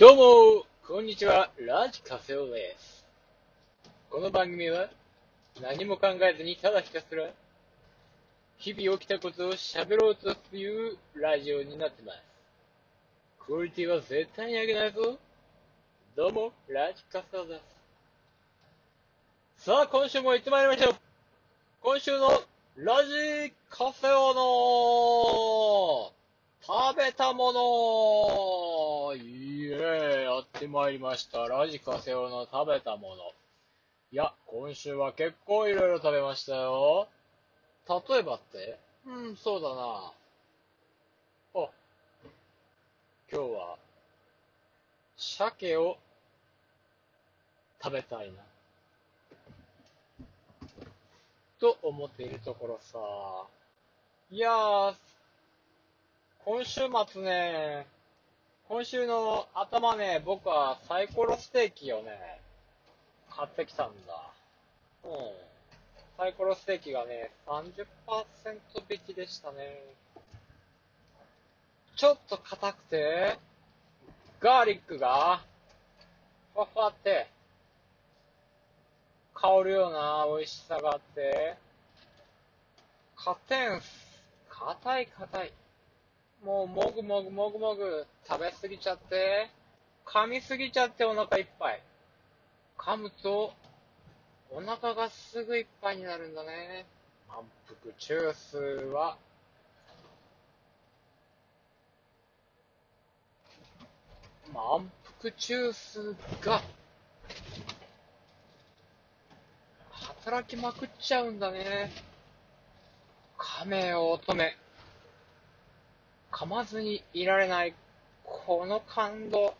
どうも、こんにちは、ラジカセオです。この番組は、何も考えずにただひたすら、日々起きたことを喋ろうというラジオになってます。クオリティは絶対に上げないぞ。どうも、ラジカセオです。さあ、今週も行ってまいりましょう。今週のラジカセオの食べたものーってまいりました。ラジカセオの食べたもの。いや、今週は結構いろいろ食べましたよ。例えばって？うん、そうだな。あ、今日は、鮭を食べたいな。と思っているところさ。いやー、今週末ね、今週の頭ね、僕はサイコロステーキをね、買ってきたんだ。うん。サイコロステーキがね、30%引きでしたね。ちょっと硬くて、ガーリックが、ふわふわって、香るような美味しさがあって、硬いんす。硬い硬い。もう、もぐもぐもぐもぐ食べすぎちゃって、噛みすぎちゃってお腹いっぱい。噛むと、お腹がすぐいっぱいになるんだね。満腹中枢は、満腹中枢が、働きまくっちゃうんだね。噛めよ乙女。噛まずにいられない、この感動。